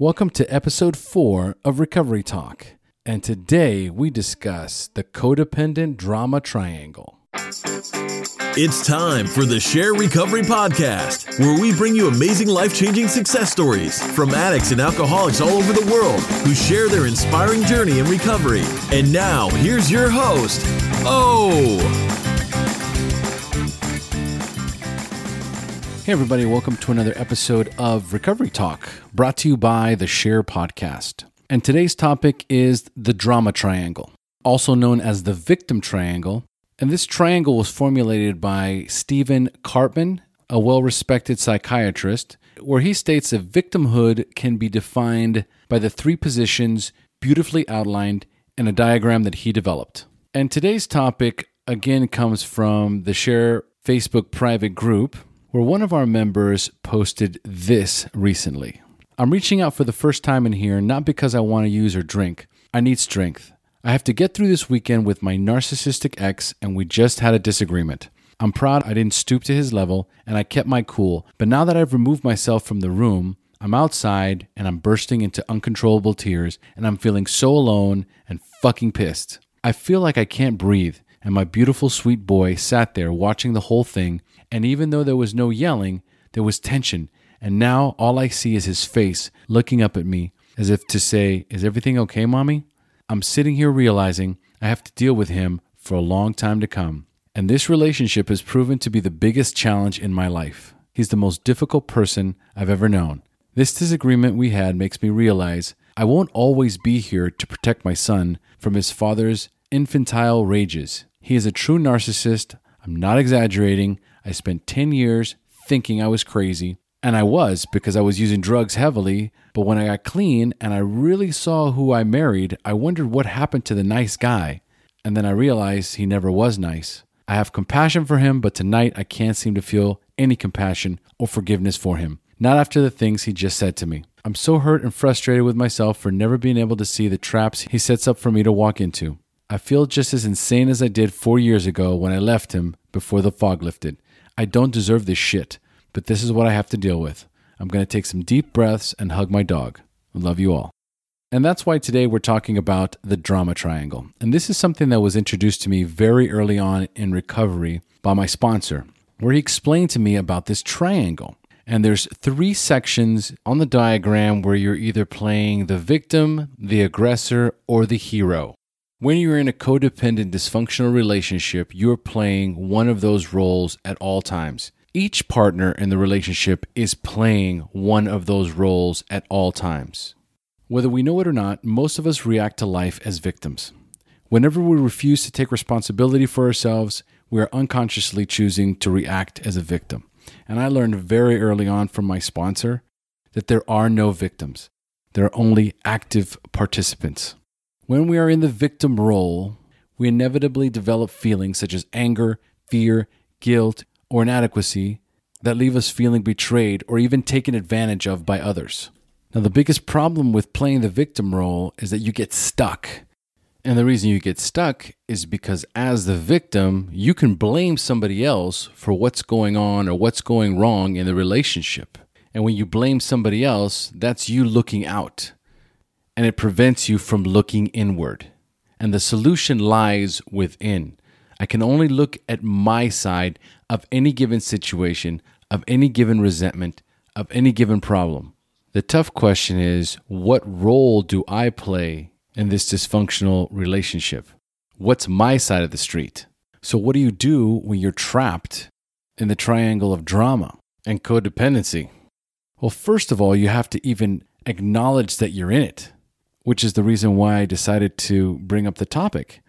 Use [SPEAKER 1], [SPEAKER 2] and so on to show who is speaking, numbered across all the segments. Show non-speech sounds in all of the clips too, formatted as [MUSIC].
[SPEAKER 1] Welcome to episode four of Recovery Talk. And today we discuss the codependent drama triangle.
[SPEAKER 2] It's time for the SHAIR Recovery Podcast, where we bring you amazing life changing success stories from addicts and alcoholics all over the world who share their inspiring journey in recovery. And now, here's your host, Oh.
[SPEAKER 1] Hey, everybody, welcome to another episode of Recovery Talk, brought to you by the SHAIR Podcast. And today's topic is the drama triangle, also known as the victim triangle. And this triangle was formulated by Stephen Karpman, a well respected psychiatrist, where he states that victimhood can be defined by the three positions beautifully outlined in a diagram that he developed. And today's topic again comes from the SHAIR Facebook private group, where one of our members posted this recently. I'm reaching out for the first time in here not because I want to use or drink. I need strength. I have to get through this weekend with my narcissistic ex, and we just had a disagreement. I'm proud I didn't stoop to his level and I kept my cool, but now that I've removed myself from the room, I'm outside and I'm bursting into uncontrollable tears and I'm feeling so alone and fucking pissed. I feel like I can't breathe, and my beautiful sweet boy sat there watching the whole thing and even though there was no yelling, there was tension. And now all I see is his face looking up at me as if to say, Is everything okay, mommy? I'm sitting here realizing I have to deal with him for a long time to come. And this relationship has proven to be the biggest challenge in my life. He's the most difficult person I've ever known. This disagreement we had makes me realize I won't always be here to protect my son from his father's infantile rages. He is a true narcissist. I'm not exaggerating. I spent 10 years thinking I was crazy, and I was because I was using drugs heavily. But when I got clean and I really saw who I married, I wondered what happened to the nice guy. And then I realized he never was nice. I have compassion for him, but tonight I can't seem to feel any compassion or forgiveness for him. Not after the things he just said to me. I'm so hurt and frustrated with myself for never being able to see the traps he sets up for me to walk into. I feel just as insane as I did four years ago when I left him before the fog lifted. I don't deserve this shit, but this is what I have to deal with. I'm going to take some deep breaths and hug my dog. I love you all. And that's why today we're talking about the drama triangle. And this is something that was introduced to me very early on in recovery by my sponsor, where he explained to me about this triangle. And there's three sections on the diagram where you're either playing the victim, the aggressor, or the hero. When you're in a codependent dysfunctional relationship, you're playing one of those roles at all times. Each partner in the relationship is playing one of those roles at all times. Whether we know it or not, most of us react to life as victims. Whenever we refuse to take responsibility for ourselves, we are unconsciously choosing to react as a victim. And I learned very early on from my sponsor that there are no victims, there are only active participants. When we are in the victim role, we inevitably develop feelings such as anger, fear, guilt, or inadequacy that leave us feeling betrayed or even taken advantage of by others. Now, the biggest problem with playing the victim role is that you get stuck. And the reason you get stuck is because, as the victim, you can blame somebody else for what's going on or what's going wrong in the relationship. And when you blame somebody else, that's you looking out and it prevents you from looking inward. And the solution lies within. I can only look at my side of any given situation, of any given resentment, of any given problem. The tough question is what role do I play in this dysfunctional relationship? What's my side of the street? So, what do you do when you're trapped in the triangle of drama and codependency? Well, first of all, you have to even acknowledge that you're in it which is the reason why I decided to bring up the topic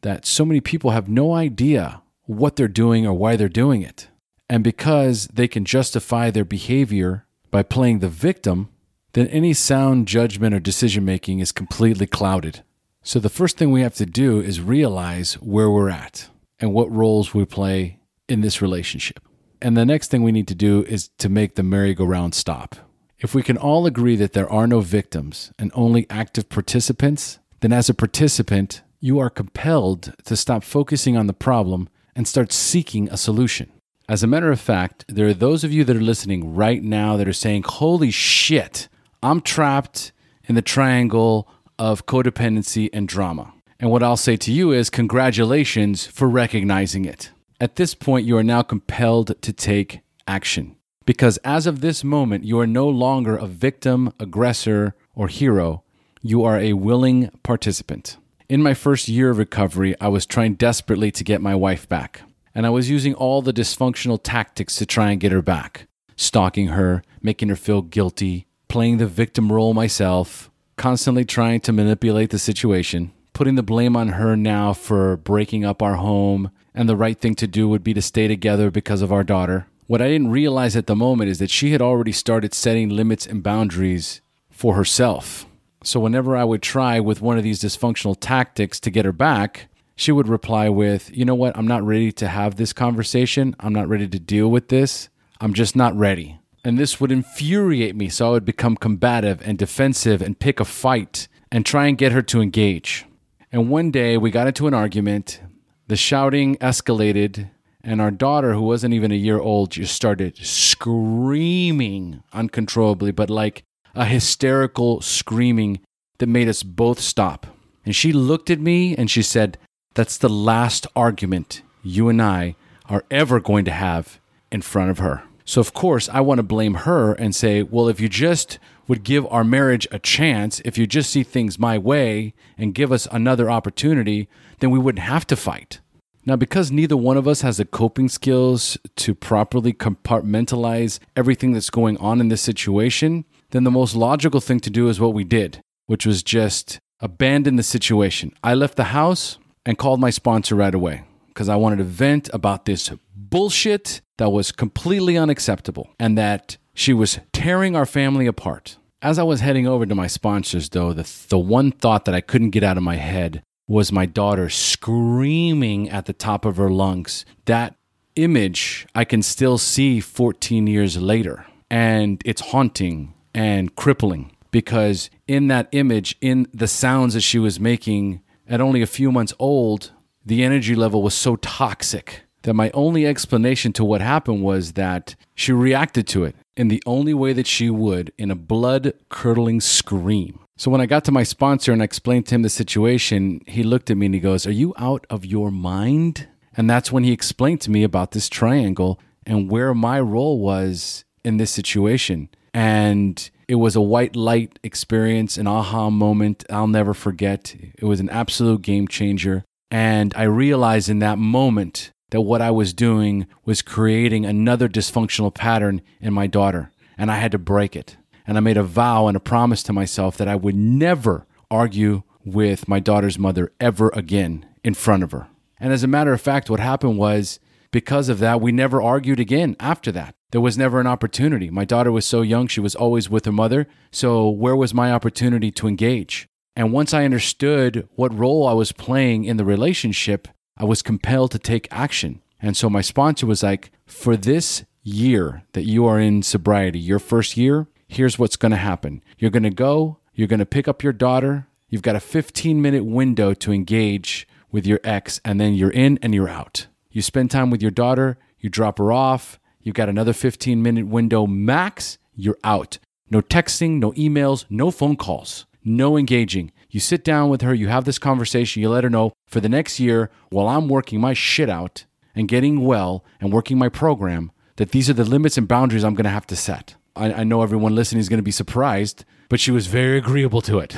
[SPEAKER 1] that so many people have no idea what they're doing or why they're doing it. And because they can justify their behavior by playing the victim, then any sound judgment or decision making is completely clouded. So the first thing we have to do is realize where we're at and what roles we play in this relationship. And the next thing we need to do is to make the merry-go-round stop. If we can all agree that there are no victims and only active participants, then as a participant, you are compelled to stop focusing on the problem and start seeking a solution. As a matter of fact, there are those of you that are listening right now that are saying, Holy shit, I'm trapped in the triangle of codependency and drama. And what I'll say to you is congratulations for recognizing it. At this point, you are now compelled to take action. Because as of this moment, you are no longer a victim, aggressor, or hero. You are a willing participant. In my first year of recovery, I was trying desperately to get my wife back. And I was using all the dysfunctional tactics to try and get her back stalking her, making her feel guilty, playing the victim role myself, constantly trying to manipulate the situation, putting the blame on her now for breaking up our home, and the right thing to do would be to stay together because of our daughter. What I didn't realize at the moment is that she had already started setting limits and boundaries for herself. So whenever I would try with one of these dysfunctional tactics to get her back, she would reply with, You know what? I'm not ready to have this conversation. I'm not ready to deal with this. I'm just not ready. And this would infuriate me. So I would become combative and defensive and pick a fight and try and get her to engage. And one day we got into an argument. The shouting escalated, and our daughter, who wasn't even a year old, just started screaming uncontrollably, but like a hysterical screaming that made us both stop. And she looked at me and she said, That's the last argument you and I are ever going to have in front of her. So, of course, I want to blame her and say, well, if you just would give our marriage a chance, if you just see things my way and give us another opportunity, then we wouldn't have to fight. Now, because neither one of us has the coping skills to properly compartmentalize everything that's going on in this situation, then the most logical thing to do is what we did, which was just abandon the situation. I left the house and called my sponsor right away because I wanted to vent about this bullshit that was completely unacceptable and that she was tearing our family apart. As I was heading over to my sponsors, though, the, the one thought that I couldn't get out of my head was my daughter screaming at the top of her lungs. That image I can still see 14 years later, and it's haunting and crippling because in that image, in the sounds that she was making at only a few months old, the energy level was so toxic that my only explanation to what happened was that she reacted to it in the only way that she would in a blood curdling scream. So when I got to my sponsor and I explained to him the situation, he looked at me and he goes, Are you out of your mind? And that's when he explained to me about this triangle and where my role was in this situation. And it was a white light experience, an aha moment I'll never forget. It was an absolute game changer. And I realized in that moment that what I was doing was creating another dysfunctional pattern in my daughter, and I had to break it. And I made a vow and a promise to myself that I would never argue with my daughter's mother ever again in front of her. And as a matter of fact, what happened was because of that, we never argued again after that. There was never an opportunity. My daughter was so young, she was always with her mother. So, where was my opportunity to engage? And once I understood what role I was playing in the relationship, I was compelled to take action. And so my sponsor was like, for this year that you are in sobriety, your first year, here's what's going to happen. You're going to go, you're going to pick up your daughter. You've got a 15 minute window to engage with your ex, and then you're in and you're out. You spend time with your daughter, you drop her off, you've got another 15 minute window max, you're out. No texting, no emails, no phone calls, no engaging. You sit down with her, you have this conversation, you let her know for the next year, while I'm working my shit out and getting well and working my program, that these are the limits and boundaries I'm going to have to set. I, I know everyone listening is going to be surprised, but she was very agreeable to it.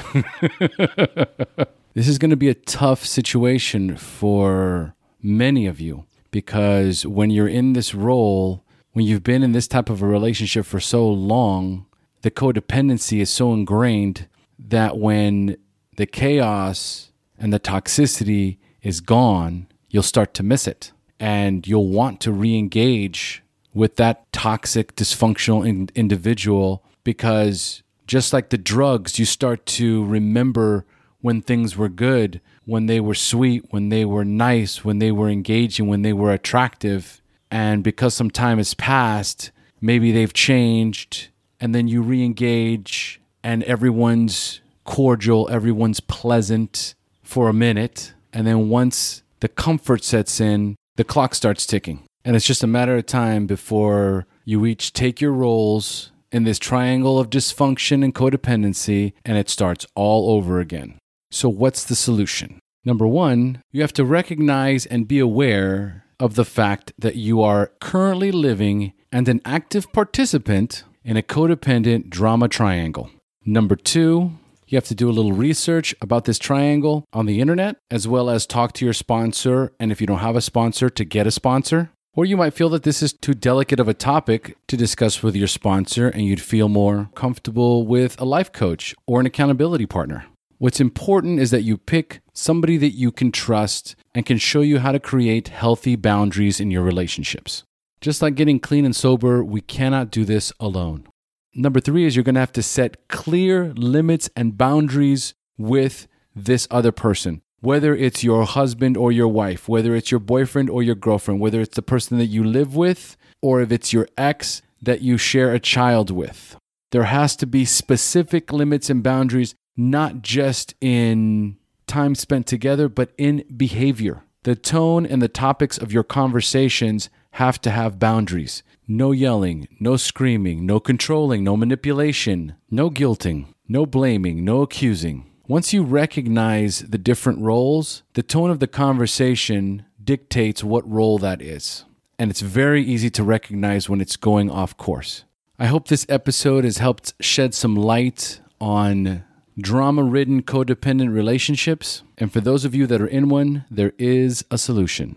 [SPEAKER 1] [LAUGHS] this is going to be a tough situation for many of you because when you're in this role, when you've been in this type of a relationship for so long, the codependency is so ingrained that when the chaos and the toxicity is gone, you'll start to miss it. And you'll want to re engage with that toxic, dysfunctional in- individual because just like the drugs, you start to remember when things were good, when they were sweet, when they were nice, when they were engaging, when they were attractive. And because some time has passed, maybe they've changed, and then you re engage, and everyone's cordial, everyone's pleasant for a minute. And then once the comfort sets in, the clock starts ticking. And it's just a matter of time before you each take your roles in this triangle of dysfunction and codependency, and it starts all over again. So, what's the solution? Number one, you have to recognize and be aware of the fact that you are currently living and an active participant in a codependent drama triangle. Number two, you have to do a little research about this triangle on the internet, as well as talk to your sponsor. And if you don't have a sponsor, to get a sponsor. Or you might feel that this is too delicate of a topic to discuss with your sponsor, and you'd feel more comfortable with a life coach or an accountability partner. What's important is that you pick somebody that you can trust and can show you how to create healthy boundaries in your relationships. Just like getting clean and sober, we cannot do this alone. Number three is you're going to have to set clear limits and boundaries with this other person, whether it's your husband or your wife, whether it's your boyfriend or your girlfriend, whether it's the person that you live with, or if it's your ex that you share a child with. There has to be specific limits and boundaries, not just in time spent together, but in behavior. The tone and the topics of your conversations have to have boundaries. No yelling, no screaming, no controlling, no manipulation, no guilting, no blaming, no accusing. Once you recognize the different roles, the tone of the conversation dictates what role that is. And it's very easy to recognize when it's going off course. I hope this episode has helped shed some light on drama ridden codependent relationships. And for those of you that are in one, there is a solution.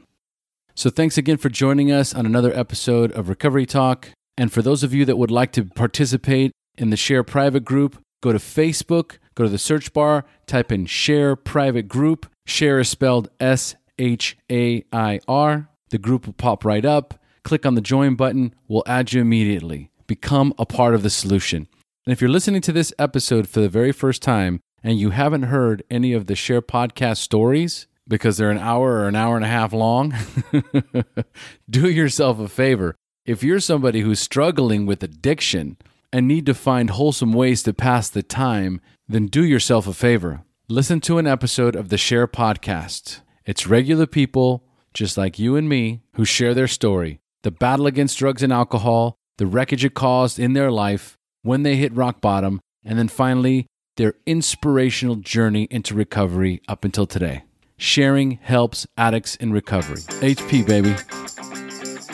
[SPEAKER 1] So thanks again for joining us on another episode of Recovery Talk. And for those of you that would like to participate in the SHAIR Private Group, go to Facebook, go to the search bar, type in SHAIR Private Group. SHAIR is spelled S H A I R. The group will pop right up. Click on the join button, we'll add you immediately. Become a part of the solution. And if you're listening to this episode for the very first time and you haven't heard any of the SHAIR Podcast stories, because they're an hour or an hour and a half long, [LAUGHS] do yourself a favor. If you're somebody who's struggling with addiction and need to find wholesome ways to pass the time, then do yourself a favor. Listen to an episode of the SHAIR Podcast. It's regular people, just like you and me, who share their story the battle against drugs and alcohol, the wreckage it caused in their life, when they hit rock bottom, and then finally, their inspirational journey into recovery up until today. Sharing helps addicts in recovery. HP, baby.